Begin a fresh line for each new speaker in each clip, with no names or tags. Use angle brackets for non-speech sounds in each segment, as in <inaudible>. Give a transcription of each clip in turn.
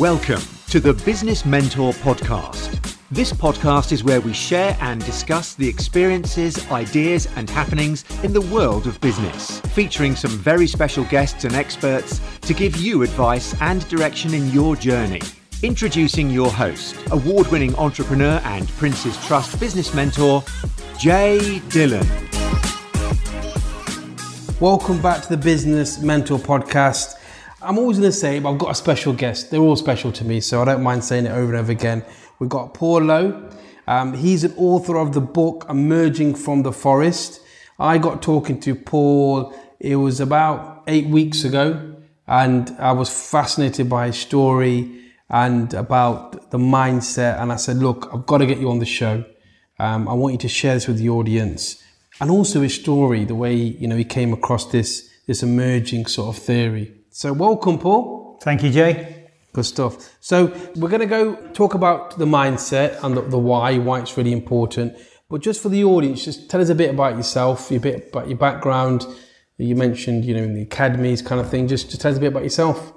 Welcome to the Business Mentor Podcast. This podcast is where we share and discuss the experiences, ideas, and happenings in the world of business, featuring some very special guests and experts to give you advice and direction in your journey. Introducing your host, award winning entrepreneur and Prince's Trust business mentor, Jay Dillon.
Welcome back to the Business Mentor Podcast. I'm always going to say, but I've got a special guest. They're all special to me, so I don't mind saying it over and over again. We've got Paul Lowe. Um, he's an author of the book Emerging from the Forest. I got talking to Paul, it was about eight weeks ago, and I was fascinated by his story and about the mindset. And I said, Look, I've got to get you on the show. Um, I want you to share this with the audience. And also his story, the way you know he came across this this emerging sort of theory. So, welcome, Paul.
Thank you, Jay.
Good stuff. So, we're going to go talk about the mindset and the, the, why, why it's really important. But just for the audience, just tell us a bit about yourself, a bit about your background. You mentioned, you know, in the academies kind of thing. Just, just tell us a bit about yourself.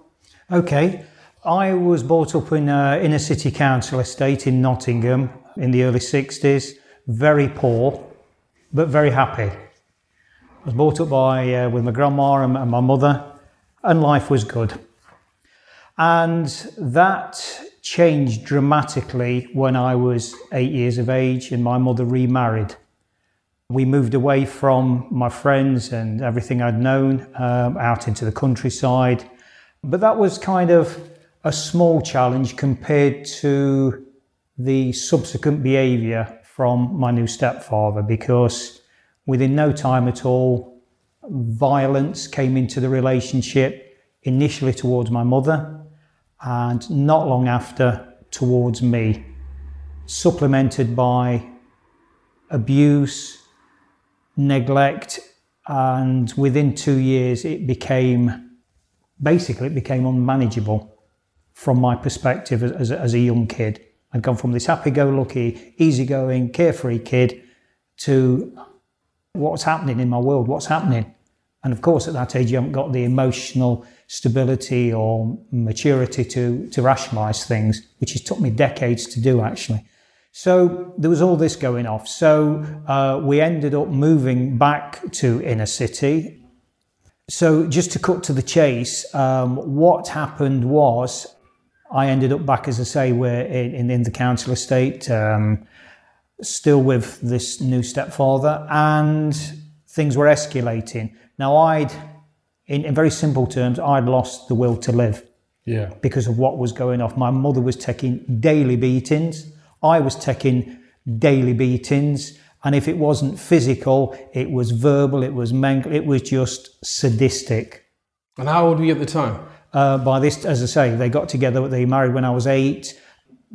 Okay. I was brought up in, a, in a city council estate in Nottingham in the early 60s. Very poor, but very happy. I was brought up by, uh, with my grandma and, and my mother and life was good. And that changed dramatically when I was eight years of age and my mother remarried. We moved away from my friends and everything I'd known um, out into the countryside. But that was kind of a small challenge compared to the subsequent behaviour from my new stepfather because within no time at all, violence came into the relationship, initially towards my mother, and not long after towards me, supplemented by abuse, neglect, and within two years it became basically it became unmanageable from my perspective as, as a young kid. I'd gone from this happy-go-lucky, easygoing, carefree kid to what's happening in my world, what's happening. And of course, at that age, you haven't got the emotional stability or maturity to, to rationalize things, which has took me decades to do actually. So there was all this going off. So uh, we ended up moving back to inner city. So just to cut to the chase, um, what happened was I ended up back, as I say, we're in, in the council estate. Um, still with this new stepfather, and things were escalating. Now, I'd, in, in very simple terms, I'd lost the will to live.
Yeah.
Because of what was going off. My mother was taking daily beatings. I was taking daily beatings. And if it wasn't physical, it was verbal, it was mental, it was just sadistic.
And how old were you at the time?
Uh, by this, as I say, they got together, they married when I was eight.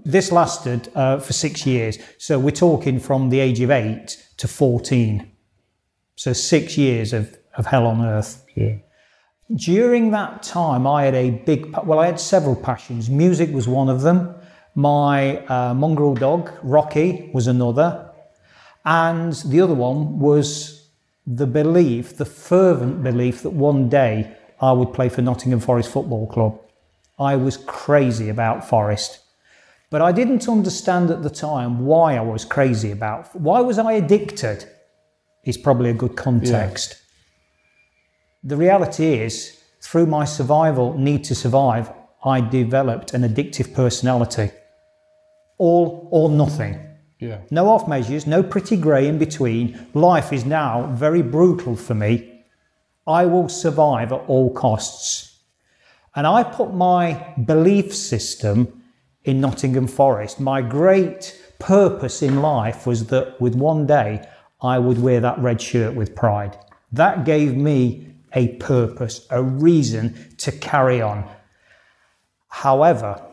This lasted uh, for six years. So we're talking from the age of eight to 14. So six years of, of hell on earth.
Yeah.
During that time, I had a big, well, I had several passions. Music was one of them. My uh, mongrel dog, Rocky, was another. And the other one was the belief, the fervent belief that one day I would play for Nottingham Forest Football Club. I was crazy about Forest. But I didn't understand at the time why I was crazy about. Why was I addicted? Is probably a good context. Yeah. The reality is, through my survival need to survive, I developed an addictive personality. All or nothing.
Yeah.
No off measures, no pretty grey in between. Life is now very brutal for me. I will survive at all costs. And I put my belief system in Nottingham Forest. My great purpose in life was that with one day I would wear that red shirt with pride. That gave me a purpose, a reason to carry on. However,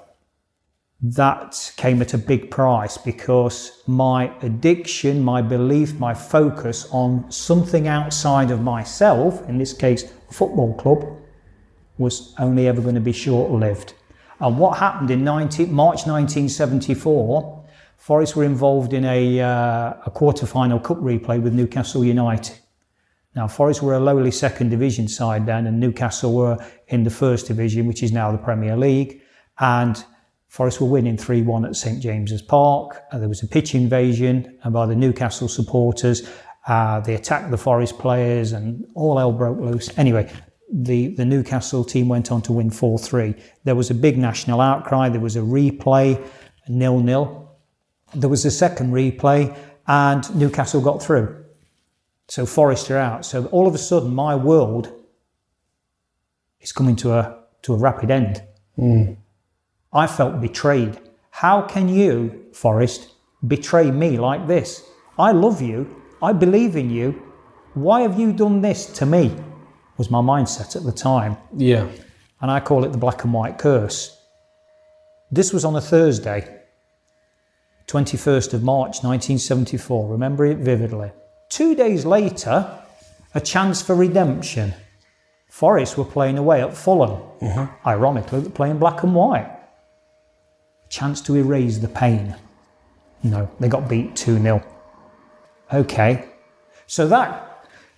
that came at a big price because my addiction, my belief, my focus on something outside of myself, in this case, a football club, was only ever going to be short lived. And what happened in 19, March 1974, Forest were involved in a, uh, a quarter-final cup replay with Newcastle United. Now, Forest were a lowly second division side then, and Newcastle were in the first division, which is now the Premier League. and Forest were winning 3 1 at St James's Park. And there was a pitch invasion and by the Newcastle supporters. Uh, they attacked the Forest players and all hell broke loose. Anyway, the, the Newcastle team went on to win 4 3. There was a big national outcry. There was a replay, nil nil. There was a second replay, and Newcastle got through. So Forest are out. So all of a sudden, my world is coming to a, to a rapid end. Mm. I felt betrayed. How can you, Forest, betray me like this? I love you. I believe in you. Why have you done this to me? Was my mindset at the time.
Yeah.
And I call it the black and white curse. This was on a Thursday, 21st of March 1974. Remember it vividly. Two days later, a chance for redemption. Forest were playing away at Fulham. Uh-huh. Ironically, they're playing black and white chance to erase the pain. No, they got beat 2 0. Okay, so that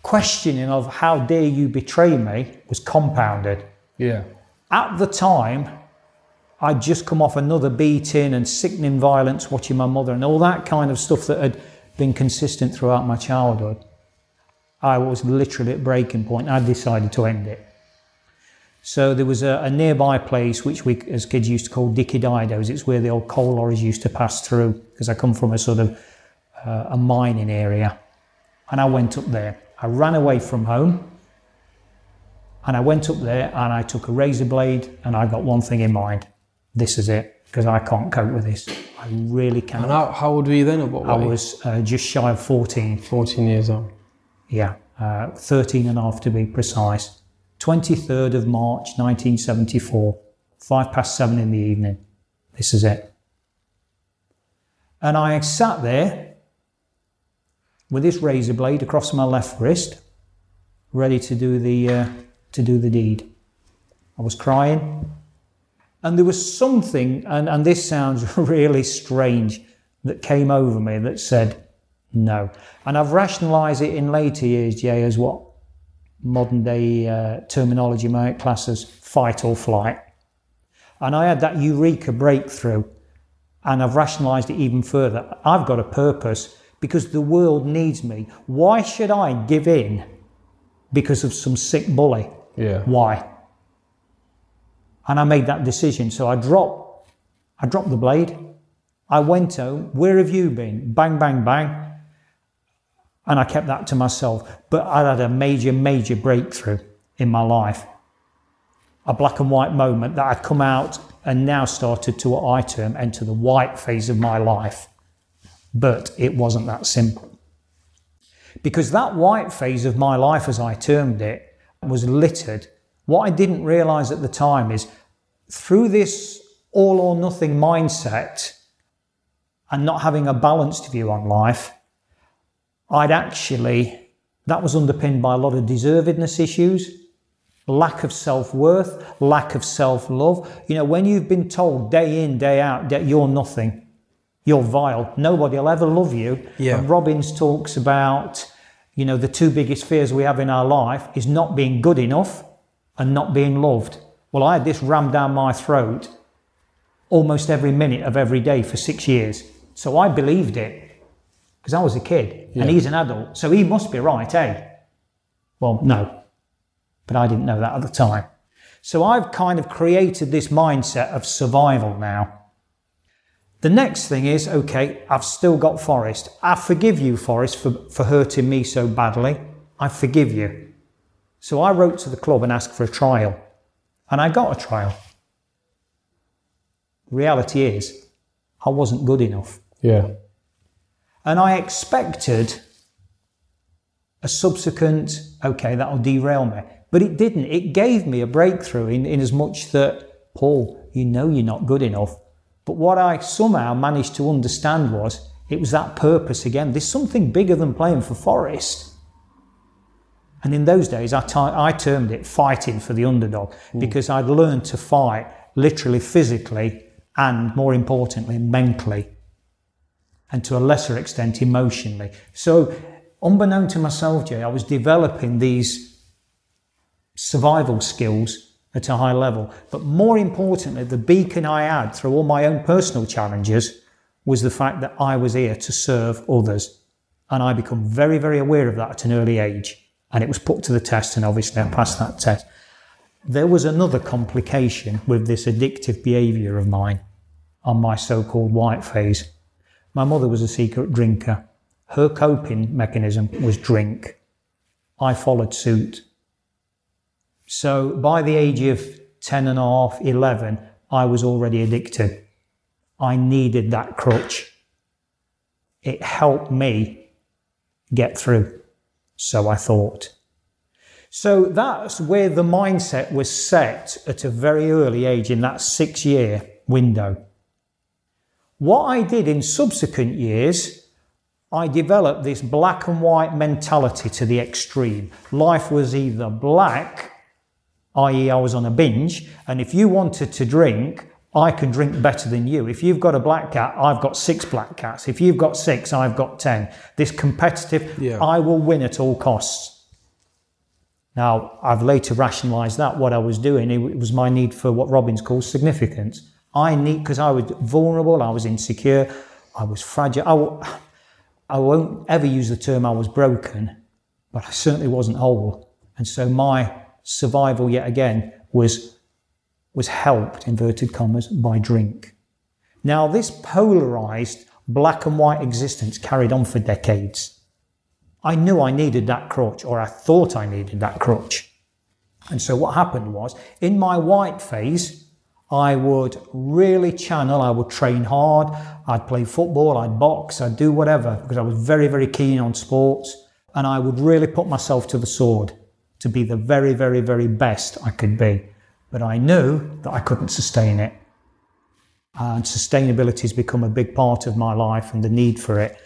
questioning of how dare you betray me was compounded.
Yeah.
At the time, I'd just come off another beating and sickening violence watching my mother and all that kind of stuff that had been consistent throughout my childhood. I was literally at breaking point. I decided to end it. So there was a, a, nearby place which we, as kids, used to call Dicky Dido's. It's where the old coal lorries used to pass through because I come from a sort of uh, a mining area. And I went up there. I ran away from home and I went up there and I took a razor blade and I got one thing in mind. This is it because I can't cope with this. I really can't.
And how, how old were you then? what
I was uh, just shy of 14.
14 years old.
Yeah, uh, 13 and a half to be precise. 23rd of March 1974, five past seven in the evening. This is it. And I sat there with this razor blade across my left wrist, ready to do the, uh, to do the deed. I was crying. And there was something, and, and this sounds <laughs> really strange, that came over me that said, no. And I've rationalised it in later years, Jay, as what modern day uh, terminology might class as fight or flight. And I had that eureka breakthrough, and I've rationalized it even further. I've got a purpose because the world needs me. Why should I give in because of some sick bully?
Yeah.
Why? And I made that decision. So I dropped, I dropped the blade. I went home. Where have you been? Bang, bang, bang. And I kept that to myself. But I had a major, major breakthrough in my life. A black and white moment that I'd come out and now started to what I term enter the white phase of my life. But it wasn't that simple. Because that white phase of my life, as I termed it, was littered. What I didn't realize at the time is through this all or nothing mindset and not having a balanced view on life, I'd actually, that was underpinned by a lot of deservedness issues, lack of self worth, lack of self love. You know, when you've been told day in, day out that you're nothing, you're vile, nobody will ever love you.
Yeah.
And Robbins talks about, you know, the two biggest fears we have in our life is not being good enough and not being loved. Well, I had this rammed down my throat almost every minute of every day for six years. So I believed it because I was a kid yeah. and he's an adult, so he must be right, eh? Well, no. But I didn't know that at the time. So I've kind of created this mindset of survival now. The next thing is okay, I've still got Forest. I forgive you, Forest, for, for hurting me so badly. I forgive you. So I wrote to the club and asked for a trial. And I got a trial. Reality is, I wasn't good enough.
Yeah.
And I expected a subsequent, okay, that'll derail me. But it didn't. It gave me a breakthrough in, in as much that, Paul, you know you're not good enough. But what I somehow managed to understand was it was that purpose again. There's something bigger than playing for Forest. And in those days, I, t- I termed it fighting for the underdog mm. because I'd learned to fight literally physically and more importantly, mentally and to a lesser extent emotionally. So, unbeknown to myself, Jay, I was developing these survival skills at a high level. But more importantly, the beacon I had through all my own personal challenges was the fact that I was here to serve others. And I become very, very aware of that at an early age. And it was put to the test, and obviously I passed that test. There was another complication with this addictive behaviour of mine on my so called white phase. My mother was a secret drinker. Her coping mechanism was drink. I followed suit. So by the age of 10 and a half, 11, I was already addicted. I needed that crutch. It helped me get through. So I thought. So that's where the mindset was set at a very early age in that six year window. What I did in subsequent years, I developed this black and white mentality to the extreme. Life was either black i.e., I was on a binge. And if you wanted to drink, I can drink better than you. If you've got a black cat, I've got six black cats. If you've got six, I've got 10. This competitive,
Yeah.
I will win at all costs. Now, I've later rationalized that what I was doing, it was my need for what Robbins calls significance. I need, because I was vulnerable, I was insecure, I was fragile. I, w- I won't ever use the term I was broken, but I certainly wasn't whole. And so my survival yet again was was helped inverted commas by drink. Now this polarized black and white existence carried on for decades. I knew i needed that crutch or i thought i needed that crutch. And so what happened was in my white phase I would really channel, I would train hard, I'd play football, I'd box, I'd do whatever because I was very, very keen on sports and I would really put myself to the sword to be the very, very, very best I could be. But I knew that I couldn't sustain it. And sustainability has become a big part of my life and the need for it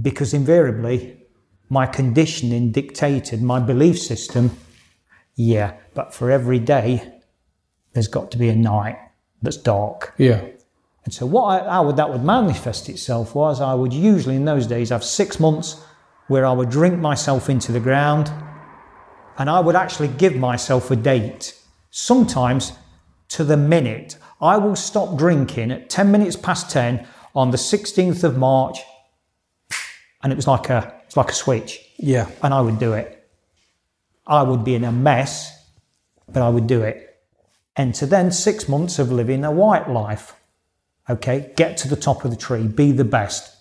because invariably my conditioning dictated my belief system. Yeah, but for every day, there's got to be a night that's dark.
Yeah.
And so, what I, how would that would manifest itself was I would usually in those days have six months where I would drink myself into the ground, and I would actually give myself a date, sometimes to the minute. I will stop drinking at 10 minutes past 10 on the 16th of March, and it was like a it's like a switch,
Yeah.
and I would do it. I would be in a mess, but I would do it. Enter then six months of living a white life. Okay, get to the top of the tree, be the best.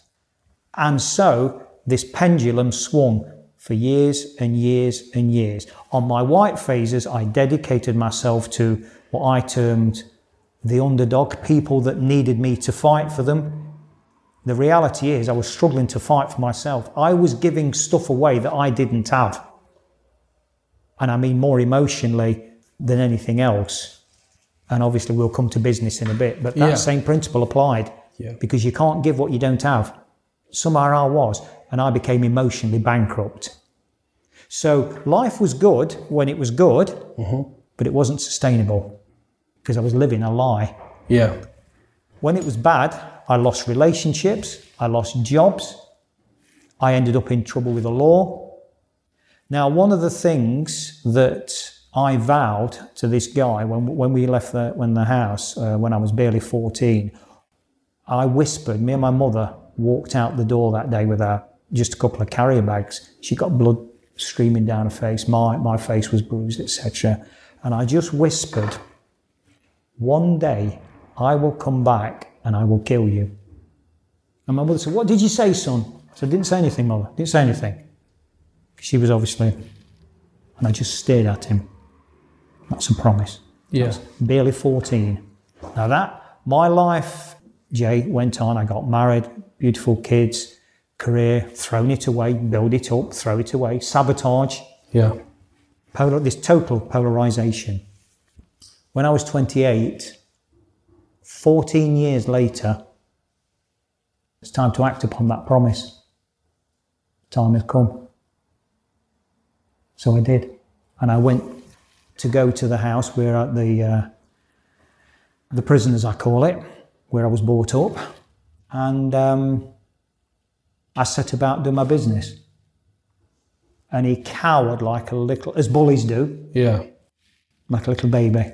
And so this pendulum swung for years and years and years. On my white phases, I dedicated myself to what I termed the underdog, people that needed me to fight for them. The reality is, I was struggling to fight for myself. I was giving stuff away that I didn't have. And I mean more emotionally than anything else. And obviously, we'll come to business in a bit, but that
Yeah.
same principle applied
Yeah.
because you can't give what you don't have. Somehow I was, and I became emotionally bankrupt. So life was good when it was good, but it wasn't sustainable because I was living a lie.
Yeah.
When it was bad, I lost relationships, I lost jobs, I ended up in trouble with the law. Now, one of the things that I vowed to this guy when, when we left the, when the house, uh, when I was barely 14, I whispered, me and my mother walked out the door that day with our, just a couple of carrier bags. She got blood streaming down her face, my, my face was bruised, etc. And I just whispered, one day I will come back and I will kill you. And my mother said, What did you say, son? I said, I didn't say anything, mother. Didn't say anything. She was obviously, and I just stared at him. That's a promise.
Yeah.
Barely 14. Now that, my life, Jay, went on. I got married, beautiful kids, career, thrown it away, build it up, throw it away, sabotage,
Yeah.
polar, this total polarization. When I was 28, 14 years later, it's time to act upon that promise. Time has come. So I did. And I went to go to the house where uh, the, uh, the prison, as I call it, where I was brought up. And um, I set about doing my business. And he cowered like a little, as bullies do,
Yeah.
like a little baby.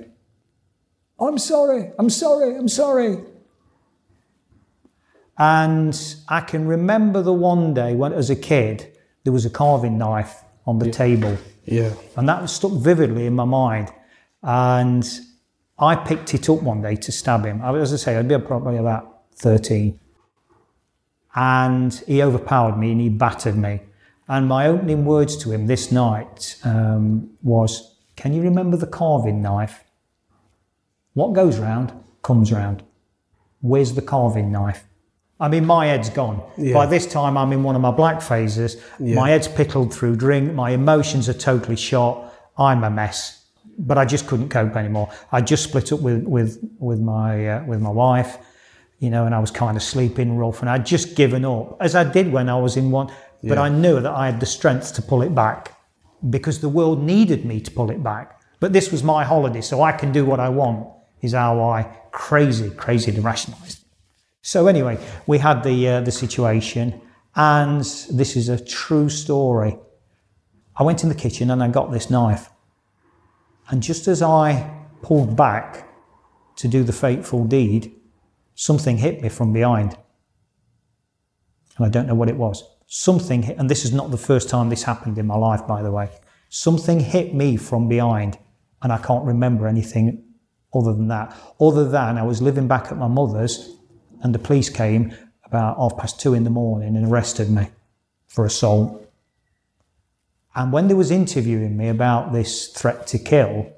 Oh, I'm sorry, I'm sorry, I'm sorry. And I can remember the one day when, as a kid, there was a carving knife on the table.
Yeah.
And that was stuck vividly in my mind. And I picked it up one day to stab him. As I say, I'd be probably about 13. And he overpowered me and he battered me. And my opening words to him this night um, was, Can you remember the carving knife? What goes round comes round. Where's the carving knife? I mean, my head's gone.
Yeah.
By this time, I'm in one of my black phases. My head's pickled through drink. My emotions are totally shot. I'm a mess. But I just couldn't cope anymore. I just split up with with with my uh, with my wife, you know, and I was kind of sleeping rough, and I'd just given up, as I did when I was in one. But
Yeah.
I knew that I had the strength to pull it back, because the world needed me to pull it back. But this was my holiday, so I can do what I want. Is how I crazy, crazy to rationalize. So anyway, we had the uh, the situation, and this is a true story. I went in the kitchen and I got this knife, and just as I pulled back to do the fateful deed, something hit me from behind, and I don't know what it was. Something hit, and this is not the first time this happened in my life, by the way. Something hit me from behind, and I can't remember anything other than that. Other than I was living back at my mother's, and the police came about half past two in the morning and arrested me for assault. And when they was interviewing me about this threat to kill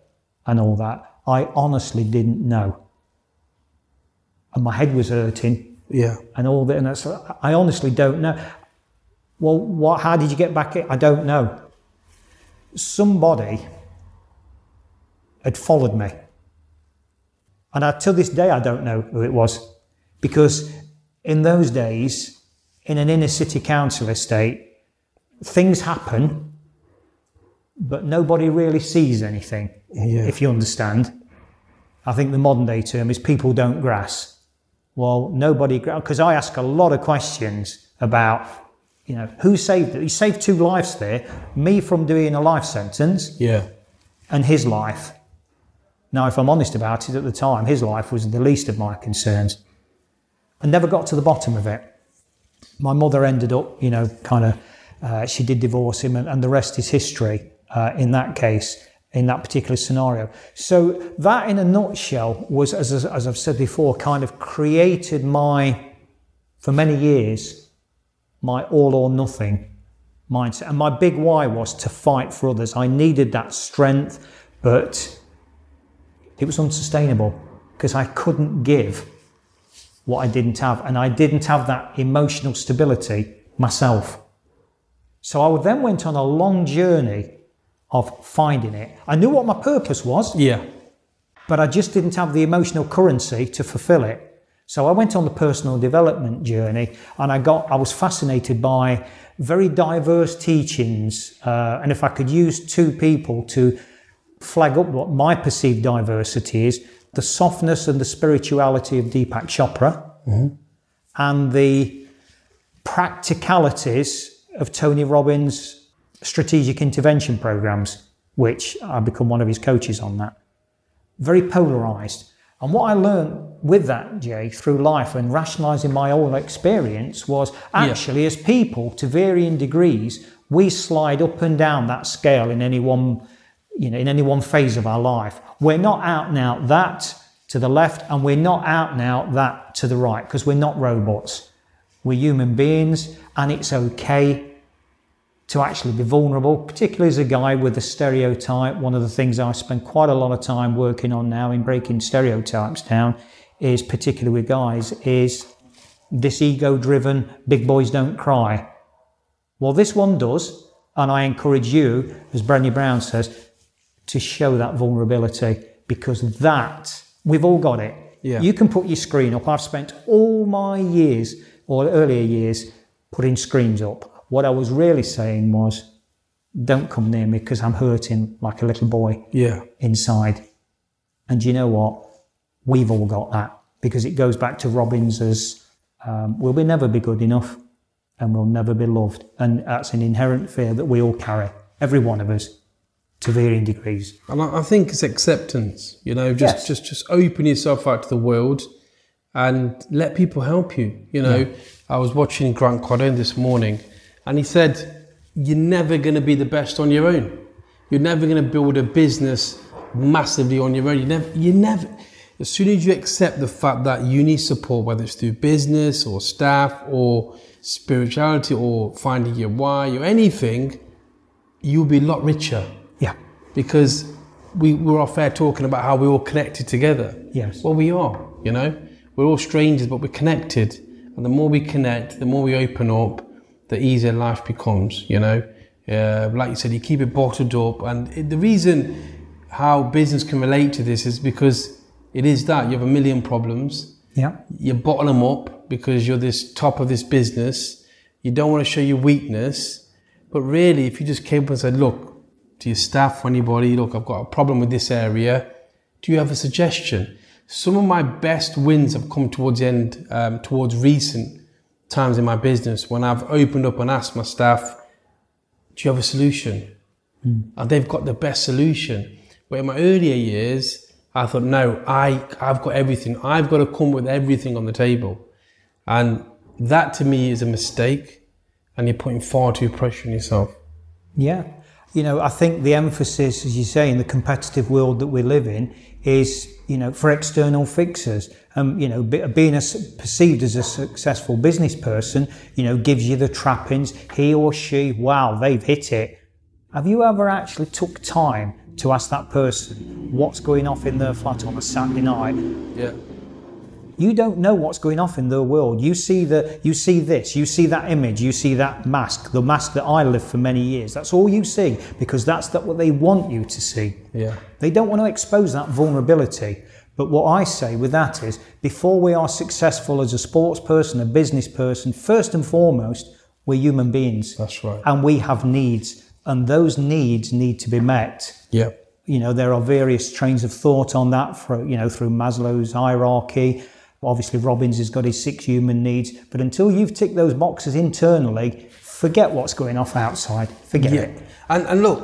and all that, I honestly didn't know. And my head was hurting
Yeah.
and all that. And that's, I honestly don't know. Well, what, how did you get back? in? I don't know. Somebody had followed me. And I, to this day, I don't know who it was. Because in those days, in an inner city council estate, things happen, but nobody really sees anything,
Yeah.
if you understand. I think the modern day term is people don't grass. Well, nobody, because I ask a lot of questions about, you know, who saved it? He saved two lives there, me from doing a life sentence
Yeah.
and his life. Now, if I'm honest about it at the time, his life was the least of my concerns. I never got to the bottom of it. My mother ended up, you know, kind of, uh, she did divorce him, and, and the rest is history uh, in that case, in that particular scenario. So, that in a nutshell was, as, as, I've said before, kind of created my, for many years, my all or nothing mindset. And my big why was to fight for others. I needed that strength, but it was unsustainable because I couldn't give what I didn't have. And I didn't have that emotional stability myself. So I then went on a long journey of finding it. I knew what my purpose was
Yeah.
but I just didn't have the emotional currency to fulfill it. So I went on the personal development journey, and I got I was fascinated by very diverse teachings. Uh, and if I could use two people to flag up what my perceived diversity is, the softness and the spirituality of Deepak Chopra, and the practicalities of Tony Robbins' strategic intervention programs, which I've become one of his coaches on that very polarized. And what I learned with that, Jay, through life and rationalizing my own experience was actually, as people to varying degrees, we slide up and down that scale in any one, you know, in any one phase of our life. We're not out now that to the left, and we're not out now that to the right, because we're not robots. We're human beings, and it's okay to actually be vulnerable, particularly as a guy with a stereotype. One of the things I spend quite a lot of time working on now in breaking stereotypes down is particularly with guys is this ego driven big boys don't cry. Well, this one does, and I encourage you, as Brené Brown says, to show that vulnerability because that we've all got it.
Yeah.
You can put your screen up. I've spent all my years or earlier years putting screens up. What I was really saying was, don't come near me because I'm hurting like a little boy
Yeah.
inside. And you know what? We've all got that because it goes back to Robbins's um, will we never be good enough and we'll never be loved. And that's an inherent fear that we all carry, every one of us. to varying degrees.
And I, think it's acceptance. You know, just
Yes.
just just open yourself out to the world and let people help you. You know, I was watching Grant Cardone this morning, and he said, "You're never going to be the best on your own. You're never going to build a business massively on your own. You never. You never." As soon as you accept the fact that you need support, whether it's through business or staff or spirituality or finding your why or anything, you'll be a lot richer
Yeah.
because we we're off air talking about how we're all connected together.
Yes.
Well, we are. You know, we're all strangers, but we're connected. And the more we connect, the more we open up, the easier life becomes. You know, uh, like you said, you keep it bottled up, and it, the reason how business can relate to this is because it is that you have a million problems
Yeah.
you bottle them up because you're this top of this business. You don't want to show your weakness, but really, if you just came up and said, "Look," to your staff or anybody, "Look, I've got a problem with this area. Do you have a suggestion?" Some of my best wins have come towards the end, um, towards recent times in my business when I've opened up and asked my staff, "Do you have a solution?" Hmm. and they've got the best solution. But in my earlier years, I thought, no, I, I've got everything. I've got to come with everything on the table. And that to me is a mistake. And you're putting far too pressure on yourself.
Yeah. You know, I think the emphasis, as you say, in the competitive world that we live in is, you know, for external fixers. Um, you know, be, being a, perceived as a successful business person, you know, gives you the trappings. He or she, wow, they've hit it. Have you ever actually took time to ask that person what's going off in their flat on a Saturday night?
Yeah.
You don't know what's going off in the world. You see the, you see this, you see that image, you see that mask, the mask that I lived for many years. That's all you see because that's that what they want you to see.
Yeah.
They don't want to expose that vulnerability. But what I say with that is, before we are successful as a sports person, a business person, first and foremost, we're human beings.
That's right.
And we have needs, and those needs need to be met
Yeah.
you know there are various trains of thought on that for you know through maslow's hierarchy obviously robbins has got his six human needs but until you've ticked those boxes internally forget what's going off outside forget
Yeah.
it
And, and look,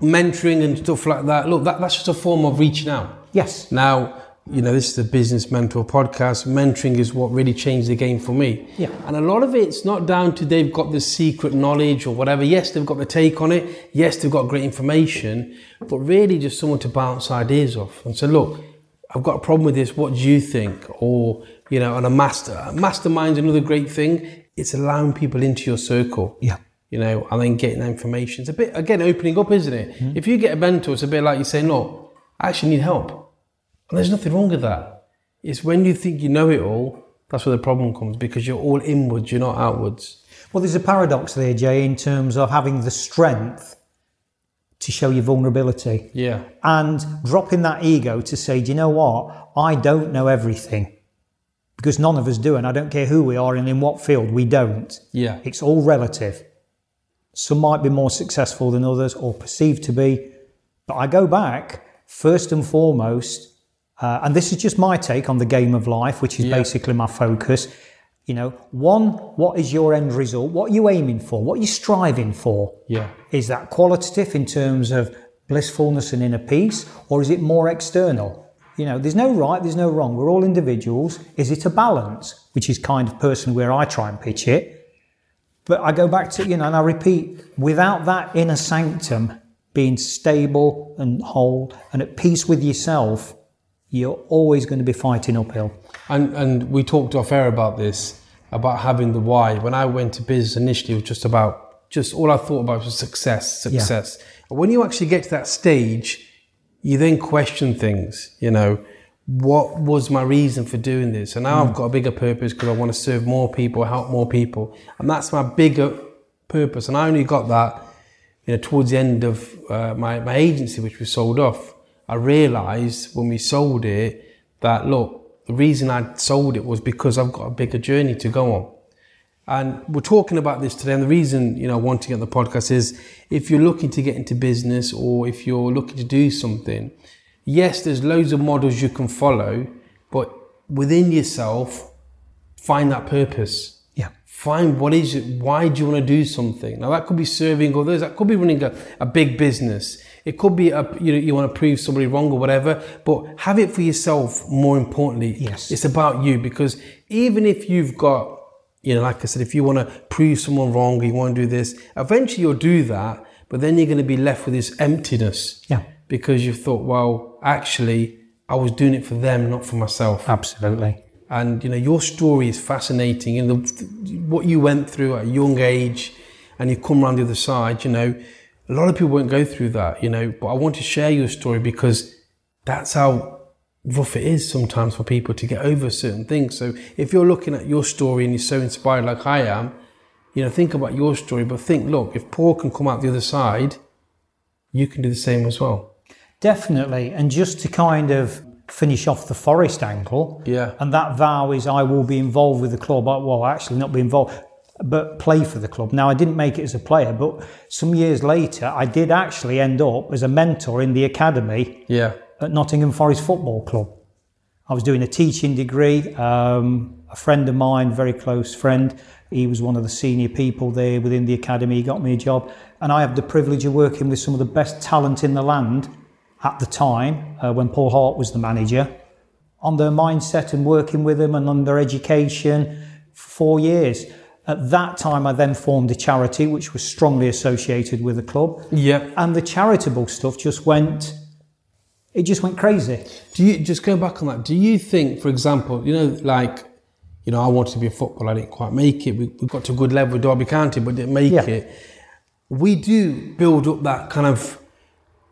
mentoring and stuff like that, look, that, that's just a form of reaching out.
yes
Now, you know, this is the Business Mentor podcast. Mentoring is what really changed the game for me.
Yeah.
And a lot of it's not down to they've got the secret knowledge or whatever. Yes, they've got the take on it. Yes, they've got great information, but really just someone to bounce ideas off and say, look, I've got a problem with this. What do you think? Or, you know, on a master, A mastermind's another great thing. It's allowing people into your circle
yeah
you know, and then getting that information. It's a bit, again, opening up, isn't it? Mm-hmm. If you get a mentor, it's a bit like you say, no, I actually need help. And there's nothing wrong with that. It's when you think you know it all, that's where the problem comes because you're all inwards, you're not outwards.
well there's a paradox there jay in terms of having the strength to show your vulnerability
Yeah.
and dropping that ego to say, do you know what? I don't know everything. Because none of us do, and I don't care who we are and in what field, we don't.
Yeah.
It's all relative. Some might be more successful than others or perceived to be. But I go back, first and foremost, uh, and this is just my take on the game of life, which is
Yeah.
basically my focus. You know, one, what is your end result? What are you aiming for? What are you striving for?
Yeah.
Is that qualitative in terms of blissfulness and inner peace, or is it more external? You know, there's no right, there's no wrong. We're all individuals. Is it a balance, which is kind of personally where I try and pitch it? But I go back to, you know, and I repeat, without that inner sanctum being stable and whole and at peace with yourself, you're always going to be fighting uphill.
And, and we talked off air about this, about having the why. When I went to business initially, it was just about, just all I thought about was success, success. And when you actually get to that stage, you then question things, you know, what was my reason for doing this? And now I've got a bigger purpose because I want to serve more people, help more people. And that's my bigger purpose. And I only got that, you know, towards the end of uh, my, my agency, which we sold off. I realized when we sold it that, look, the reason I sold it was because I've got a bigger journey to go on. And we're talking about this today. And the reason, you know, I want to get on the podcast is if you're looking to get into business or if you're looking to do something, yes, there's loads of models you can follow, but within yourself, find that purpose.
Yeah.
Find what is it, why do you want to do something? Now, that could be serving others, that could be running a, a big business. It could be a, you know, you want to prove somebody wrong or whatever, but have it for yourself more importantly.
Yes.
It's about you because even if you've got, you know, like I said, if you want to prove someone wrong, you want to do this, eventually you'll do that, but then you're going to be left with this emptiness.
Yeah.
Because you've thought, well, actually, I was doing it for them, not for myself.
Absolutely.
And you know, your story is fascinating. And the, what you went through at a young age, and you come around the other side. You know, a lot of people won't go through that. You know, but I want to share your story because that's how rough it is sometimes for people to get over certain things. So if you're looking at your story and you're so inspired like I am, you know, think about your story, but think, look, if Paul can come out the other side, you can do the same as well.
Definitely. And just to kind of finish off the Forest angle,
Yeah.
and that vow is I will be involved with the club. Well, actually, not be involved, but play for the club. Now, I didn't make it as a player, but some years later, I did actually end up as a mentor in the academy
Yeah.
at Nottingham Forest Football Club. I was doing a teaching degree. Um, a friend of mine, very close friend, he was one of the senior people there within the academy. He got me a job, and I had the privilege of working with some of the best talent in the land at the time uh, when Paul Hart was the manager on their mindset and working with them and on their education for four years. At that time, I then formed a charity which was strongly associated with the club,
Yeah.
and the charitable stuff just went. It just went crazy.
Do you just go back on that? Do you think, for example, you know, like, you know, I wanted to be a footballer, I didn't quite make it. We, we got to a good level with Derby County, but didn't make
Yeah.
it. We do build up that kind of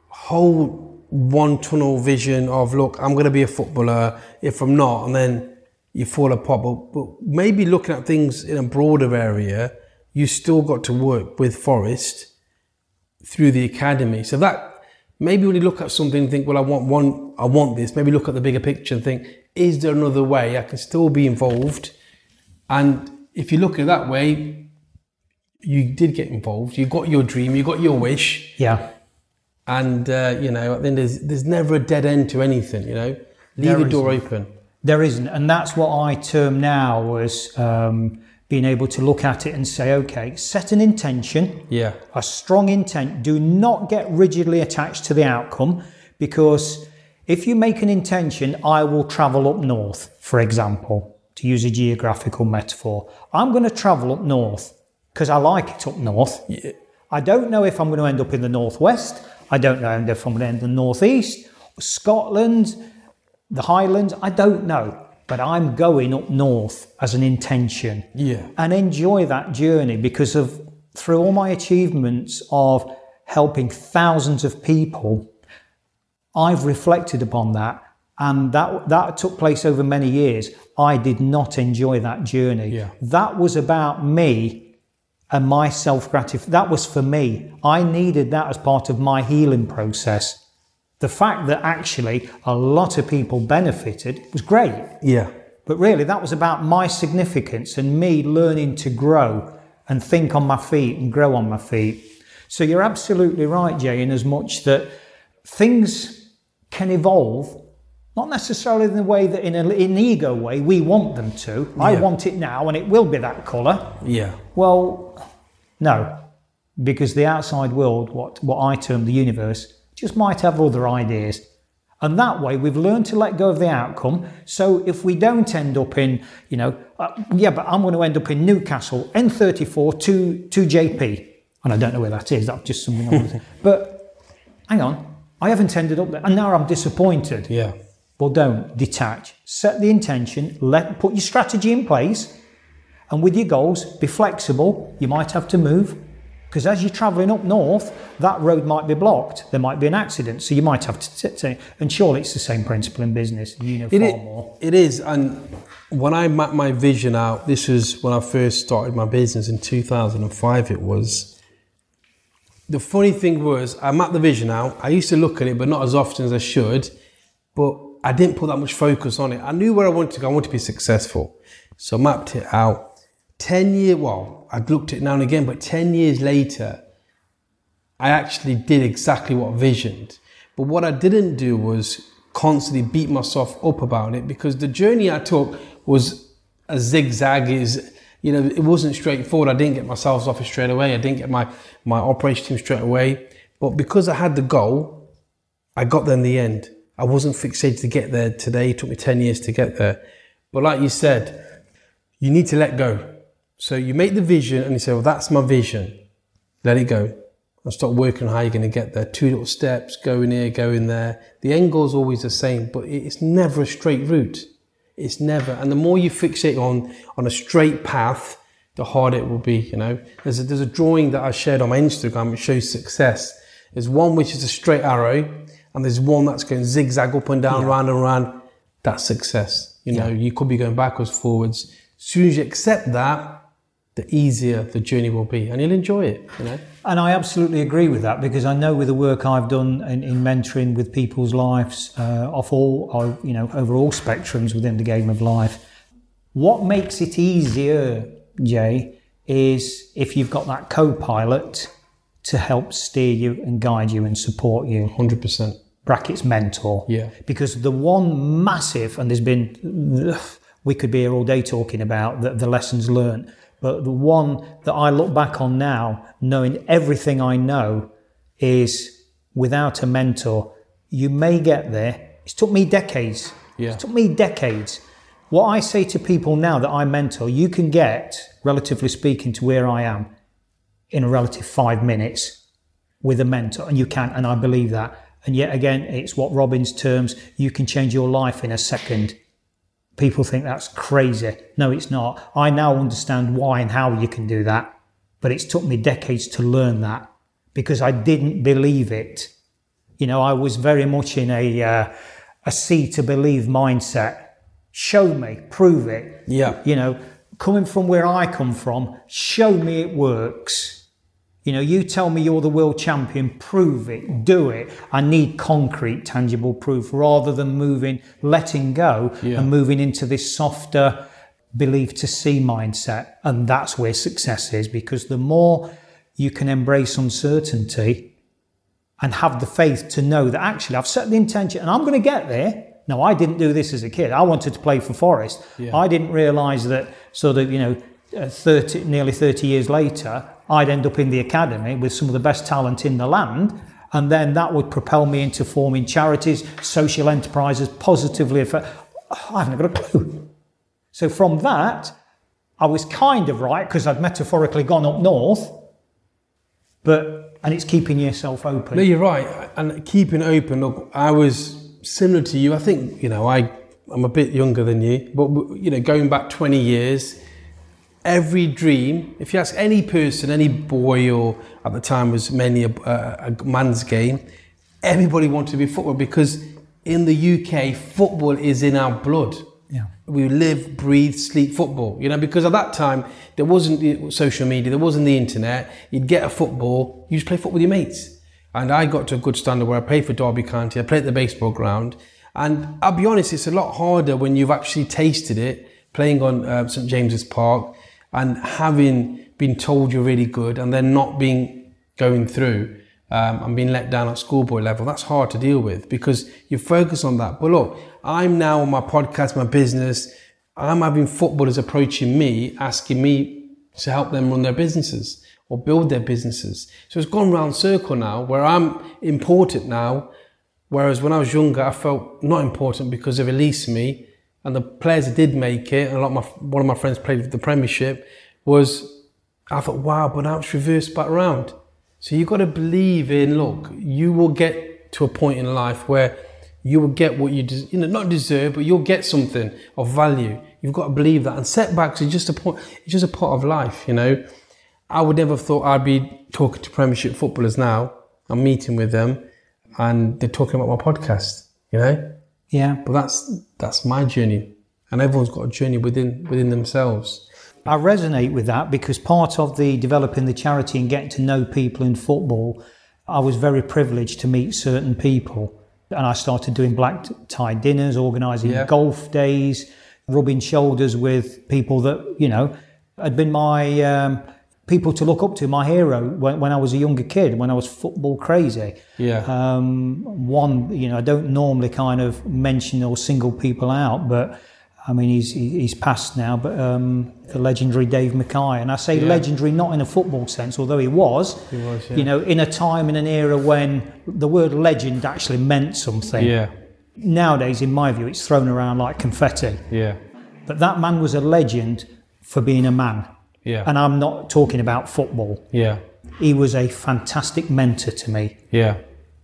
whole one tunnel vision of, look, I'm going to be a footballer. If I'm not, and then you fall apart. But, but maybe looking at things in a broader area, you still got to work with Forest through the academy. So that maybe when you look at something and think, well, I want one, I want this. Maybe look at the bigger picture and think, is there another way I can still be involved? And if you look at it that way, you did get involved. You got your dream. You got your wish.
Yeah.
And uh, you know, I think there's there's never a dead end to anything. You know, leave
There
the door open.
There isn't, and that's what I term now as um, being able to look at it and say, okay, set an intention,
Yeah,
a strong intent. Do not get rigidly attached to the outcome, because if you make an intention, I will travel up north, for example, to use a geographical metaphor. I'm going to travel up north because I like it up north. I don't know if I'm going to end up in the northwest. I don't know if I'm going to end up in the northeast, Scotland, the Highlands. I don't know, but I'm going up north as an intention
yeah,
and enjoy that journey because of through all my achievements of helping thousands of people, I've reflected upon that. And that, that took place over many years. I did not enjoy that journey.
Yeah.
That was about me and my self gratification. That was for me. I needed that as part of my healing process. The fact that actually a lot of people benefited was great.
yeah,
But really, that was about my significance and me learning to grow and think on my feet and grow on my feet. So you're absolutely right, Jay, in as much that things can evolve, not necessarily in the way that in an in ego way we want them to. I want it now and it will be that colour.
yeah,
Well, no, because the outside world, what, what I term the universe, just might have other ideas. And that way, we've learned to let go of the outcome. So if we don't end up in, you know, uh, yeah, but I'm going to end up in Newcastle, N34 to, to JP. And I don't know where that is. That's just something I want to think. <laughs> But hang on, I haven't ended up there. And now I'm disappointed.
yeah,
Well, don't detach. Set the intention. Let put your strategy in place, and with your goals, be flexible. You might have to move because as you're travelling up north, that road might be blocked. There might be an accident, so you might have to. T- and surely it's the same principle in business. You know far
It is,
more.
it is, and when I mapped my vision out, this was when I first started my business in 2005. It was. The funny thing was, I mapped the vision out. I used to look at it, but not as often as I should. But I didn't put that much focus on it. I knew where I wanted to go. I wanted to be successful, so I mapped it out. Ten year, well, I'd looked at it now and again, but ten years later, I actually did exactly what I visioned. But what I didn't do was constantly beat myself up about it because the journey I took was a zigzag is you know it wasn't straightforward. I didn't get my sales office straight away. I didn't get my my operation team straight away. But because I had the goal, I got there in the end. I wasn't fixated to get there today. It took me 10 years to get there. But like you said, you need to let go. So you make the vision and you say, well, that's my vision. Let it go and start working on how you're going to get there. Two little steps, going here, going there. The end goal is always the same, but it's never a straight route. It's never. And the more you fixate on, on a straight path, the harder it will be, you know. There's a, there's a drawing that I shared on my Instagram which shows success. There's one which is a straight arrow, and there's one that's going zigzag up and down, yeah. round and round. That's success. You know, yeah. you could be going backwards, forwards. As soon as you accept that, the easier the journey will be, and you'll enjoy it. You know.
And I absolutely agree with that because I know with the work I've done in, in mentoring with people's lives uh, of all, you know, over all spectrums within the game of life, what makes it easier, Jay, is if you've got that co-pilot to help steer you and guide you and support you.
Hundred percent.
Brackets mentor.
Yeah.
Because the one massive, and there's been, we could be here all day talking about the, the lessons learned but the one that I look back on now, knowing everything I know, is without a mentor, you may get there. It's took me decades.
Yeah.
It took me decades. What I say to people now that I mentor, you can get, relatively speaking, to where I am in a relative five minutes with a mentor, and you can, and I believe that. And yet again, it's what Robbins terms, you can change your life in a second people think that's crazy. No, it's not. I now understand why and how you can do that, but it's took me decades to learn that because I didn't believe it. You know, I was very much in a uh, a see to believe mindset. Show me, prove it.
Yeah.
You know, coming from where I come from, show me it works. You know, you tell me you're the world champion, prove it, do it. I need concrete, tangible proof rather than moving, letting go yeah. and moving into this softer believe to see mindset. And that's where success is because the more you can embrace uncertainty and have the faith to know that actually I've set the intention and I'm going to get there. No, I didn't do this as a kid. I wanted to play for Forest. Yeah. I didn't realize that sort of, you know, uh, 30, nearly 30 years later, I'd end up in the academy with some of the best talent in the land. And then that would propel me into forming charities, social enterprises, positively affect. I haven't got a clue. So from that, I was kind of right because I'd metaphorically gone up north. But and it's keeping yourself open.
No, you're right. And keeping open. Look, I was similar to you. I think you know I I'm a bit younger than you, but you know going back 20 years every dream, if you ask any person, any boy, or at the time was mainly a, a, a man's game, everybody wanted to be football because in the UK, football is in our blood.
Yeah.
We live, breathe, sleep football. You know, because at that time there wasn't the social media, there wasn't the internet. You'd get a football, you just play football with your mates. And I got to a good standard where I played for Derby County, I played at the baseball ground. And I'll be honest, it's a lot harder when you've actually tasted it, playing on uh, St James's Park, and having been told you're really good and then not being going through um, and being let down at schoolboy level, that's hard to deal with because you focus on that. But look, I'm now on my podcast, my business, I'm having footballers approaching me, asking me to help them run their businesses or build their businesses. So it's gone round circle now where I'm important now. Whereas when I was younger, I felt not important because they released me and the players that did make it, and my, one of my friends played the Premiership, was I thought, wow, but now it's reversed back around. So you've got to believe in, look, you will get to a point in life where you will get what you, des- you know, not deserve, but you'll get something of value. You've got to believe that. And setbacks are just a point, it's just a part of life, you know. I would never have thought I'd be talking to Premiership footballers now. I'm meeting with them and they're talking about my podcast, you know.
Yeah.
But that's that's my journey. And everyone's got a journey within within themselves.
I resonate with that because part of the developing the charity and getting to know people in football, I was very privileged to meet certain people. And I started doing black tie dinners, organising yeah. golf days, rubbing shoulders with people that, you know, had been my um, people to look up to, my hero when, when I was a younger kid, when I was football crazy.
Yeah.
Um, one, you know, I don't normally kind of mention or single people out, but I mean, he's he's passed now, but um, the legendary Dave Mackay, and I say legendary not in a football sense, although he was.
He was, yeah.
You know, in a time in an era when the word legend actually meant something.
Yeah,
Nowadays, in my view, it's thrown around like confetti.
yeah,
But that man was a legend for being a man.
Yeah,
And I'm not talking about football.
yeah,
He was a fantastic mentor to me,
yeah,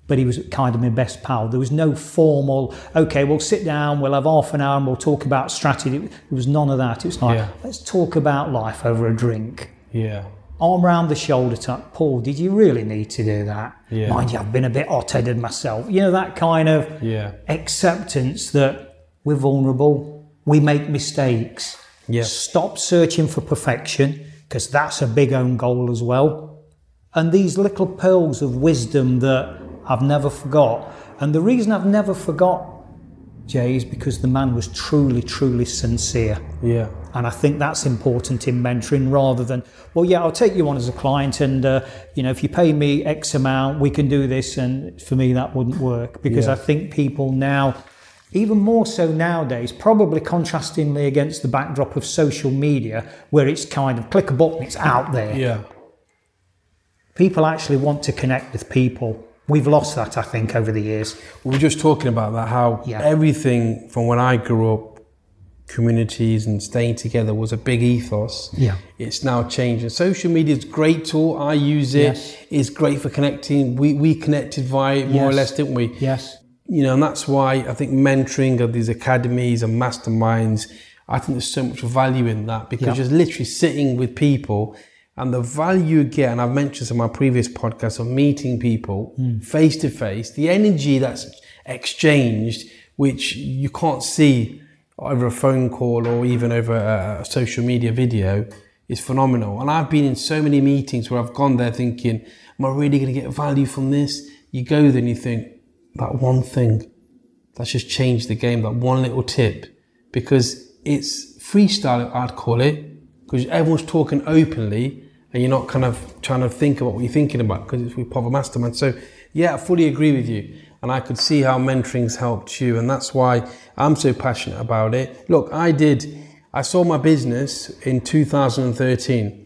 but he was kind of my best pal. There was no formal, okay, we'll sit down, we'll have half an hour and we'll talk about strategy. There was none of that. It was like,
Yeah.
let's talk about life over a drink.
yeah,
Arm round the shoulder type. Paul, did you really need to do that?
Yeah.
Mind you, I've been a bit hot headed myself. You know, that kind of
yeah,
acceptance that we're vulnerable, we make mistakes.
Yeah.
Stop searching for perfection because that's a big own goal as well. And these little pearls of wisdom that I've never forgot. And the reason I've never forgot, Jay, is because the man was truly, truly sincere.
yeah,
And I think that's important in mentoring rather than, well, yeah, I'll take you on as a client and, uh, you know, if you pay me X amount, we can do this. And for me, that wouldn't work because
Yeah.
I think people now, even more so nowadays, probably contrastingly against the backdrop of social media where it's kind of click a button, it's out there.
yeah,
People actually want to connect with people. We've lost that, I think, over the years.
We were just talking about that, how
Yeah.
everything from when I grew up, communities and staying together was a big ethos.
Yeah.
It's now changing. Social media is a great tool. I use it.
Yes.
It's great for connecting. We, we connected via it more or less, didn't we?
Yes.
You know, and that's why I think mentoring of these academies and masterminds, I think there's so much value in that because
Yeah.
you're literally sitting with people and the value you get, and I've mentioned in my previous podcast of meeting people face to face, the energy that's exchanged, which you can't see over a phone call or even over a, a social media video, is phenomenal. And I've been in so many meetings where I've gone there thinking, am I really going to get value from this? You go there and you think, that one thing that's just changed the game, that one little tip, because it's freestyle, I'd call it, eh? because everyone's talking openly and you're not kind of trying to think about what you're thinking about because it's with of mastermind. So, yeah, I fully agree with you. And I could see how mentoring's helped you. And that's why I'm so passionate about it. Look, I did, I saw my business in 2013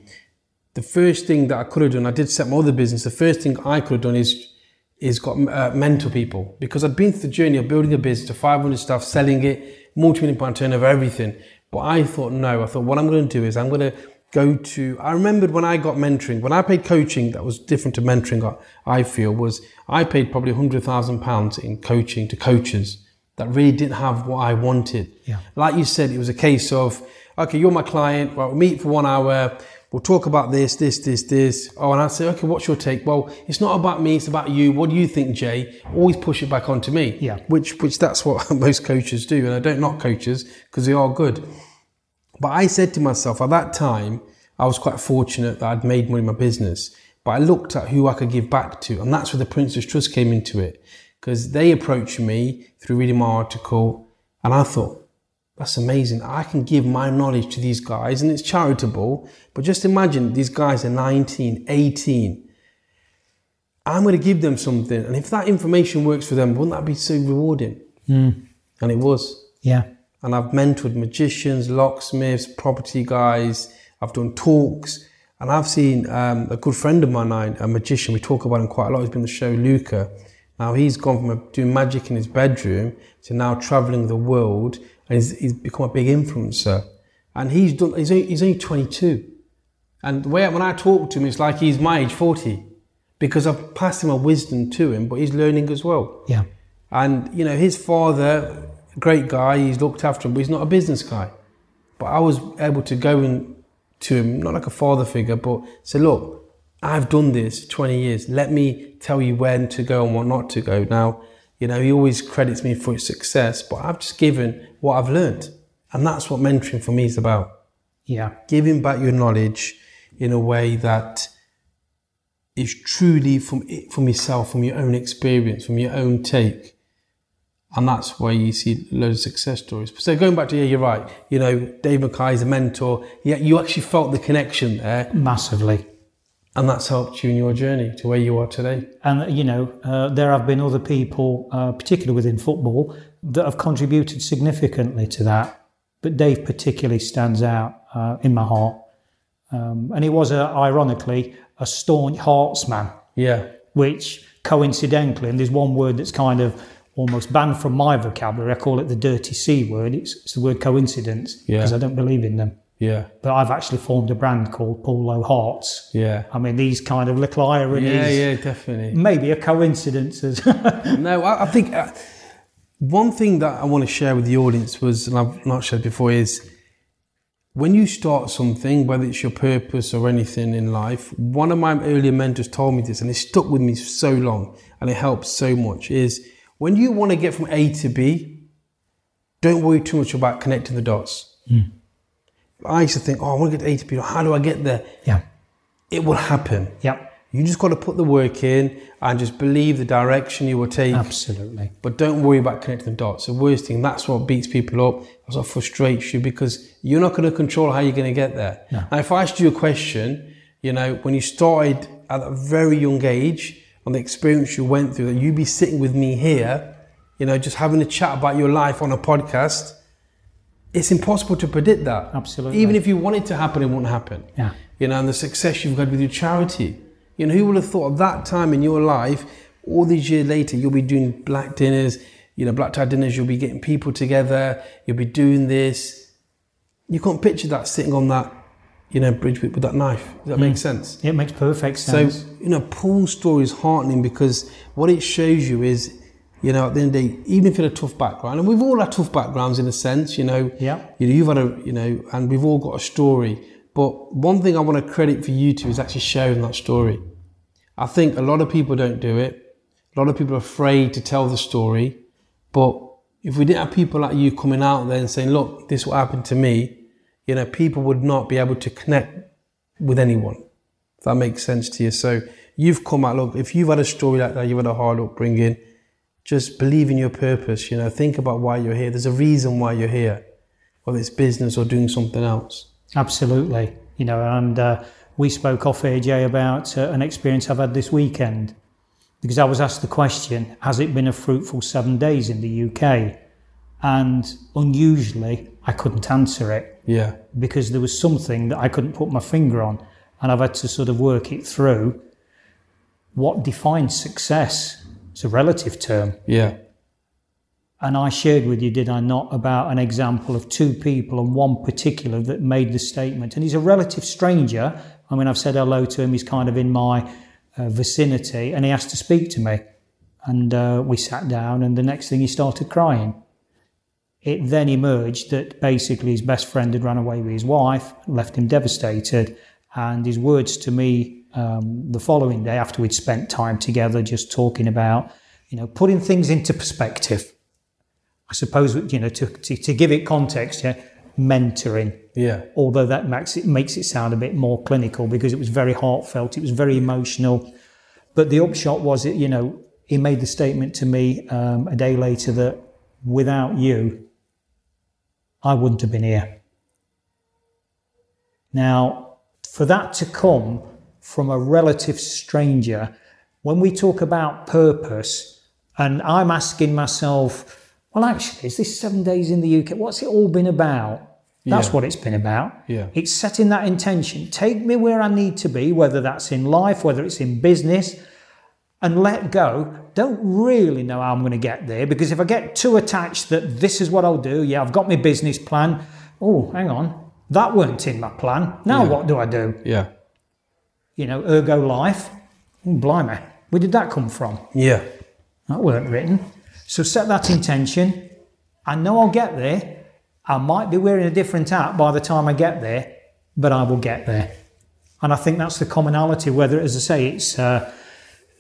the first thing that I could have done, I did set my other business. The first thing I could have done is is got uh, mentor people because I'd been through the journey of building a business to 500 staff, selling it, multi-million pound turnover, everything. But I thought no. I thought what I'm going to do is I'm going to go to. I remembered when I got mentoring, when I paid coaching, that was different to mentoring. I feel was I paid probably hundred thousand pounds in coaching to coaches that really didn't have what I wanted.
Yeah.
Like you said, it was a case of okay, you're my client. Well, we'll meet for one hour. We'll talk about this, this, this, this. Oh, and I say, okay, what's your take? Well, it's not about me, it's about you. What do you think, Jay? Always push it back onto me.
Yeah.
Which, which that's what <laughs> most coaches do. And I don't knock coaches because they are good. But I said to myself at that time, I was quite fortunate that I'd made money in my business. But I looked at who I could give back to. And that's where the Prince's Trust came into it. Because they approached me through reading my article. And I thought, that's amazing. I can give my knowledge to these guys and it's charitable. But just imagine these guys are 19, 18. I'm going to give them something. And if that information works for them, wouldn't that be so rewarding? And it was.
Yeah.
And I've mentored magicians, locksmiths, property guys. I've done talks. And I've seen um, a good friend of mine, a magician, we talk about him quite a lot. He's been on the show, Luca. Now he's gone from doing magic in his bedroom to now traveling the world and he's, he's become a big influencer. And he's done, he's only, he's only 22. And the way, when I talk to him, it's like he's my age, 40. Because I've passed him my wisdom to him, but he's learning as well.
Yeah.
And you know, his father, great guy, he's looked after him, but he's not a business guy. But I was able to go in to him, not like a father figure, but say, look, I've done this 20 years. Let me tell you when to go and what not to go. Now, you know, he always credits me for his success, but I've just given what I've learned. And that's what mentoring for me is about.
Yeah.
Giving back your knowledge in a way that is truly from it, from yourself, from your own experience, from your own take. And that's where you see loads of success stories. So going back to yeah, you're right. You know, Dave Mackay is a mentor. Yeah, you actually felt the connection there,
Massively.
and that's helped you in your journey to where you are today.
And, you know, uh, there have been other people, uh, particularly within football, that have contributed significantly to that. but Dave particularly stands out uh, in my heart. Um, and he was, a, ironically, a staunch heartsman,
Yeah.
which coincidentally, and there's one word that's kind of almost banned from my vocabulary. I call it the dirty C word. It's, it's the word coincidence
Yeah.
because I don't believe in them.
Yeah.
But I've actually formed a brand called Polo Hearts.
Yeah.
I mean, these kind of little ironies,
Yeah, yeah, definitely.
maybe a coincidences. <laughs>
No, I, I think uh, one thing that I want to share with the audience was, and I've not shared before, is when you start something, whether it's your purpose or anything in life, one of my earlier mentors told me this, and it stuck with me so long, and it helps so much. Is when you want to get from A to B, don't worry too much about connecting the dots. Hmm. I used to think, oh, I want to get to A to B. How do I get there?
yeah.
It will happen.
Yep.
You just got to put the work in and just believe the direction you will take.
Absolutely.
But don't worry about connecting the dots. The worst thing, that's what beats people up. That's what frustrates you because you're not going to control how you're going to get there.
No.
Now, if I asked you a question, you know, when you started at a very young age, on the experience you went through, that you'd be sitting with me here, you know, just having a chat about your life on a podcast, it's impossible to predict that.
Absolutely.
Even if you want it to happen, it won't happen.
Yeah.
You know, and the success you've had with your charity. You know, who would have thought at that time in your life, all these years later, you'll be doing black dinners, you know, black tie dinners, you'll be getting people together, you'll be doing this. You can't picture that sitting on that, you know, bridge with, with that knife. Does that make hmm. sense?
It makes perfect sense.
So, you know, Paul's story is heartening because what it shows you is, you know, at the end of the day, even if you had a tough background, and we've all had tough backgrounds in a sense, you know,
Yeah.
you know, you've had a, you know, and we've all got a story. But one thing I want to credit for you two is actually sharing that story. I think a lot of people don't do it. A lot of people are afraid to tell the story. But if we didn't have people like you coming out there and saying, look, this is what happened to me, you know, people would not be able to connect with anyone. If that makes sense to you. So you've come out, look, if you've had a story like that, you've had a hard upbringing, just believe in your purpose, you know, think about why you're here. There's a reason why you're here, whether it's business or doing something else.
Absolutely. You know, and uh, we spoke off AJ about uh, an experience I've had this weekend because I was asked the question Has it been a fruitful seven days in the UK? And unusually, I couldn't answer it
Yeah.
because there was something that I couldn't put my finger on. And I've had to sort of work it through. What defines success? It's a relative term.
Yeah.
And I shared with you, did I not, about an example of two people and one particular that made the statement. And he's a relative stranger. I mean, I've said hello to him. He's kind of in my uh, vicinity and he asked to speak to me. And uh, we sat down, and the next thing he started crying. It then emerged that basically his best friend had run away with his wife, left him devastated. And his words to me um, the following day, after we'd spent time together, just talking about, you know, putting things into perspective. I suppose you know to, to, to give it context, yeah, mentoring.
Yeah.
Although that makes it makes it sound a bit more clinical because it was very heartfelt, it was very emotional. But the upshot was that you know he made the statement to me um, a day later that without you, I wouldn't have been here. Now, for that to come from a relative stranger, when we talk about purpose, and I'm asking myself, well, actually, is this seven days in the UK? What's it all been about? That's
Yeah.
what it's been about.
Yeah.
It's setting that intention. Take me where I need to be, whether that's in life, whether it's in business, and let go. Don't really know how I'm going to get there because if I get too attached that this is what I'll do, yeah, I've got my business plan. Oh, hang on. That weren't in my plan. Now
Yeah.
what do I do?
Yeah.
You know, ergo life. Oh, blimey. Where did that come from?
Yeah.
That weren't written. So set that intention. I know I'll get there. I might be wearing a different hat by the time I get there, but I will get there. And I think that's the commonality, whether, as I say, it's, uh,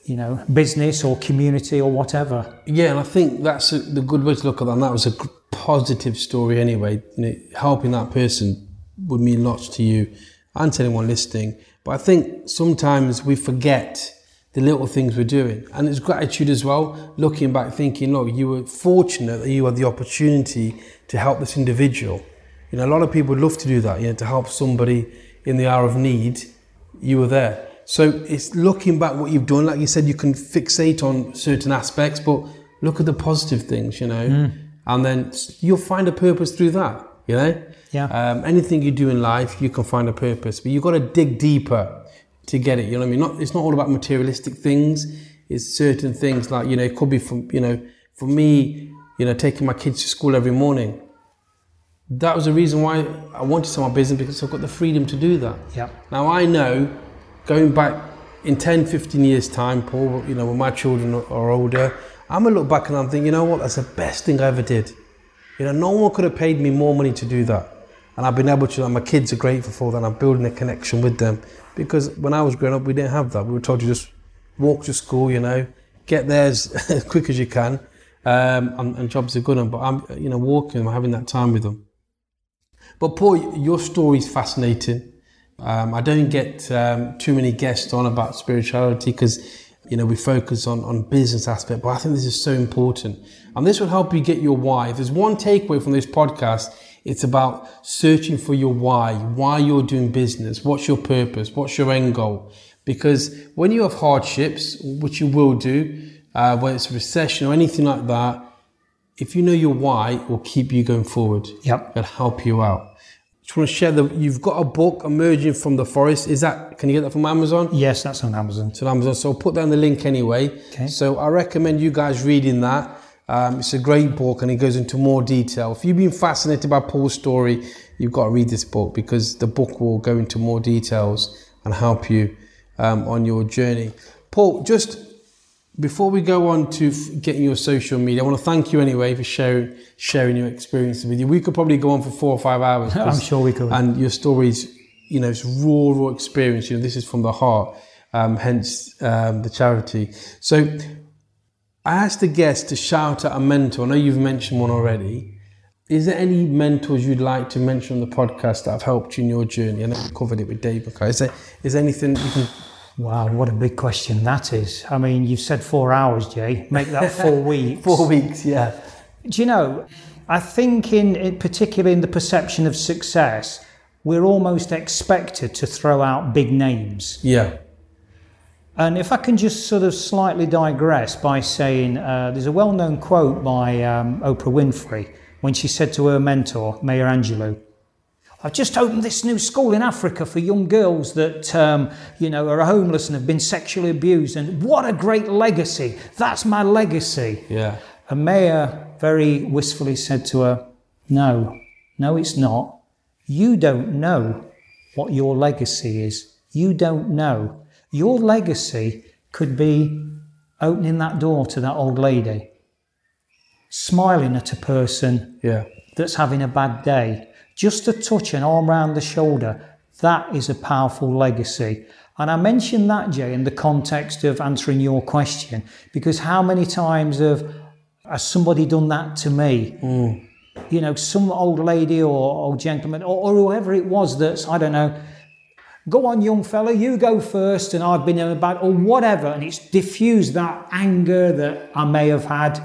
you know, business or community or whatever.
Yeah, and I think that's a, the good way to look at that. And that was a positive story anyway. You know, helping that person would mean lots to you and to anyone listening. But I think sometimes we forget the little things we're doing. And it's gratitude as well, looking back, thinking, look, you were fortunate that you had the opportunity to help this individual. You know, a lot of people would love to do that, you know, to help somebody in the hour of need. You were there. So it's looking back what you've done. Like you said, you can fixate on certain aspects, but look at the positive things, you know, and then you'll find a purpose through that. You know,
Yeah.
Um, anything you do in life, you can find a purpose, but you've got to dig deeper to get it. You know what I mean? Not it's not all about materialistic things. It's certain things like you know it could be from you know for me, you know, taking my kids to school every morning. That was the reason why I wanted to start my business because I've got the freedom to do that.
Yeah.
Now I know going back in 10, 15 years time, Paul, you know, when my children are- older, I'm gonna look back and I'm thinking, you know what, that's the best thing I ever did. You know, no one could have paid me more money to do that. And I've been able to, and my kids are grateful for that. and I'm building a connection with them. Because when I was growing up, we didn't have that. We were told to just walk to school, you know, get there as, <laughs> as quick as you can. Um, and, and jobs are good. But I'm, you know, walking, I'm having that time with them. But Paul, your story is fascinating. Um, I don't get um, too many guests on about spirituality because you know we focus on on business aspect, but I think this is so important, and this will help you get your why. If there's one takeaway from this podcast, it's about searching for your why, why you're doing business, what's your purpose, what's your end goal. Because when you have hardships, which you will do, uh, whether it's a recession or anything like that, if you know your why, it will keep you going forward.
Yep.
It'll help you out. I just want to share that you've got a book emerging from the forest. Is that can you get that from Amazon?
Yes, that's on Amazon.
It's on Amazon. So I'll put down the link anyway.
Okay.
So I recommend you guys reading that. Um, it's a great book and it goes into more detail. If you've been fascinated by Paul's story, you've got to read this book because the book will go into more details and help you um, on your journey. Paul, just before we go on to f- getting your social media, I want to thank you anyway for sharing sharing your experiences with you. We could probably go on for four or five hours. <laughs>
I'm sure we could.
And your stories, you know, it's raw, raw experience. You know, this is from the heart. Um, hence um, the charity. So I asked the guest to shout at a mentor. I know you've mentioned one already. Is there any mentors you'd like to mention on the podcast that have helped you in your journey? I know we covered it with Dave. Is there, is there anything you can
Wow, what a big question that is. I mean, you've said four hours, Jay. Make that four <laughs> weeks.
Four weeks, yeah.
Do you know, I think in, in particularly in the perception of success, we're almost expected to throw out big names.
Yeah.
And if I can just sort of slightly digress by saying, uh, there's a well-known quote by um, Oprah Winfrey when she said to her mentor, Maya Angelou, I've just opened this new school in Africa for young girls that, um, you know, are homeless and have been sexually abused. And what a great legacy. That's my legacy.
Yeah.
And Maya very wistfully said to her, No, no, it's not. You don't know what your legacy is. You don't know. Your legacy could be opening that door to that old lady, smiling at a person
Yeah.
that's having a bad day. Just a touch, an arm round the shoulder, that is a powerful legacy. And I mentioned that, Jay, in the context of answering your question, because how many times have has somebody done that to me? Mm. You know, some old lady or old gentleman or, or whoever it was that's, I don't know, go on, young fella, you go first, and I've been in a bad, or whatever, and it's diffused that anger that I may have had.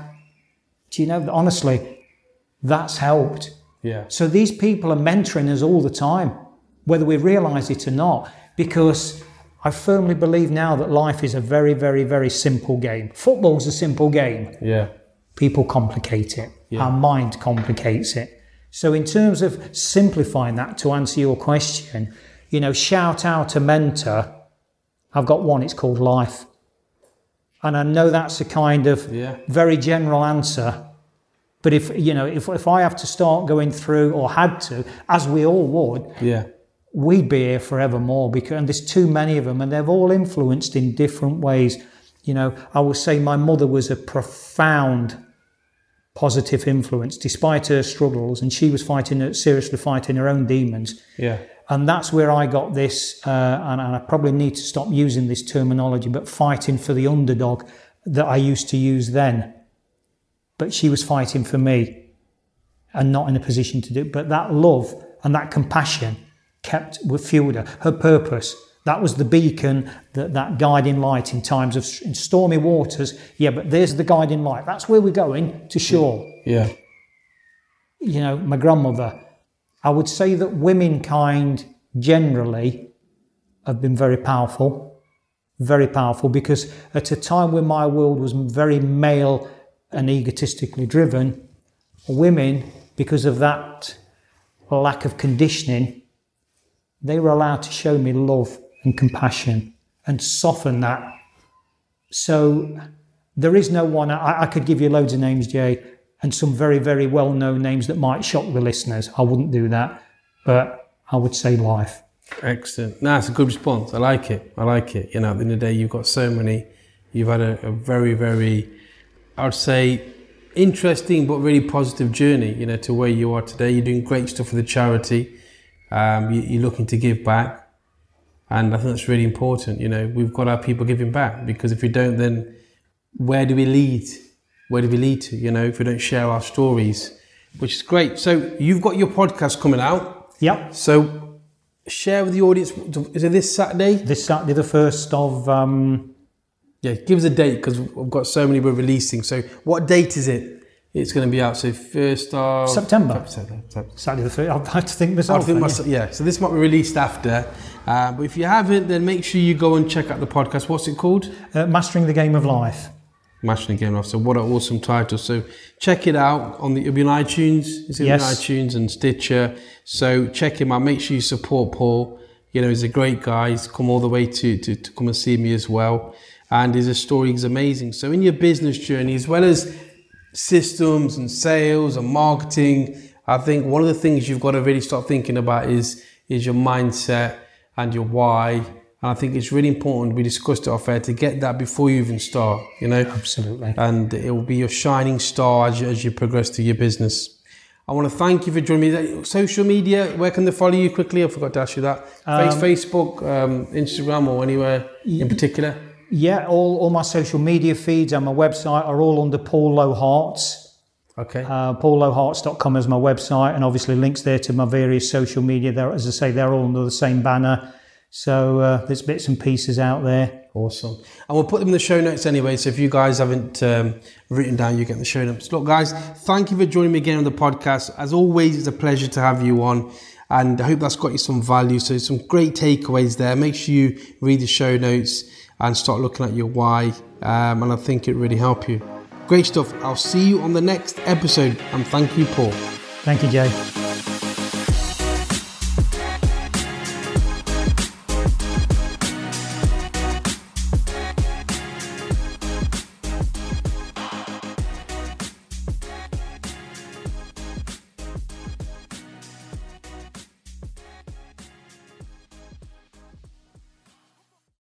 Do you know, honestly, that's helped.
Yeah.
So these people are mentoring us all the time, whether we realize it or not, because I firmly believe now that life is a very, very, very simple game. Football's a simple game.
Yeah.
People complicate it. Our mind complicates it. So in terms of simplifying that to answer your question, you know, shout out a mentor. I've got one, it's called life. And I know that's a kind of
Yeah.
very general answer. But if you know, if, if I have to start going through or had to, as we all would,
Yeah.
we'd be here forevermore because and there's too many of them and they've all influenced in different ways. You know, I will say my mother was a profound positive influence despite her struggles and she was fighting seriously fighting her own demons.
Yeah.
And that's where I got this, uh, and, and I probably need to stop using this terminology, but fighting for the underdog that I used to use then. But she was fighting for me and not in a position to do. it. But that love and that compassion kept with fueled her. Her purpose. That was the beacon, that, that guiding light in times of in stormy waters. Yeah, but there's the guiding light. That's where we're going to shore
Yeah.
you know, my grandmother, I would say that womenkind generally have been very powerful, very powerful, because at a time when my world was very male and egotistically driven, women, because of that lack of conditioning, they were allowed to show me love and compassion and soften that. So there is no one, I, I could give you loads of names, Jay, and some very, very well known names that might shock the listeners. I wouldn't do that, but I would say life.
Excellent. No, it's a good response. I like it. I like it. You know, at the end of the day, you've got so many. You've had a, a very, very, I would say, interesting but really positive journey. You know, to where you are today. You're doing great stuff for the charity. Um, you, you're looking to give back, and I think that's really important. You know, we've got our people giving back because if we don't, then where do we lead? Where do we lead to? You know, if we don't share our stories, which is great. So you've got your podcast coming out.
Yep.
So share with the audience. Is it this Saturday?
This Saturday, the first of um,
Yeah, give us a date because we've got so many we're releasing. So what date is it? It's going to be out. So first of
September.
September.
Saturday the first. <laughs> I have to think
I
myself.
think myself, yeah. So this might be released after. Uh, but if you haven't, then make sure you go and check out the podcast. What's it called?
uh, mastering the game of life.
Mastering Game Off. So what an awesome title. So check it out on the it'll be on iTunes. It's
Yes.
iTunes and Stitcher. So check him out. Make sure you support Paul. You know, he's a great guy. He's come all the way to, to, to come and see me as well. And his story is amazing. So in your business journey, as well as systems and sales and marketing, I think one of the things you've got to really start thinking about is is your mindset and your why. And I think it's really important. We discussed it off air to get that before you even start. You know,
Absolutely.
and it will be your shining star as you, as you progress through your business. I want to thank you for joining me. Social media, where can they follow you quickly? I forgot to ask you that. Face, Facebook, um, Instagram, or anywhere in particular?
Yeah, all, all my social media feeds and my website are all under Paul Low Hearts.
Okay.
Uh, paullowhearts.com is my website, and obviously links there to my various social media. There, as I say, they're all under the same banner. So uh, there's bits and pieces out there.
Awesome. And we'll put them in the show notes anyway. So if you guys haven't um, written down, you get the show notes. Look, guys, thank you for joining me again on the podcast. As always, it's a pleasure to have you on. And I hope that's got you some value. So some great takeaways there. Make sure you read the show notes and start looking at your why. Um, and I think it really help you. Great stuff. I'll see you on the next episode. And thank you, Paul.
Thank you, Jay.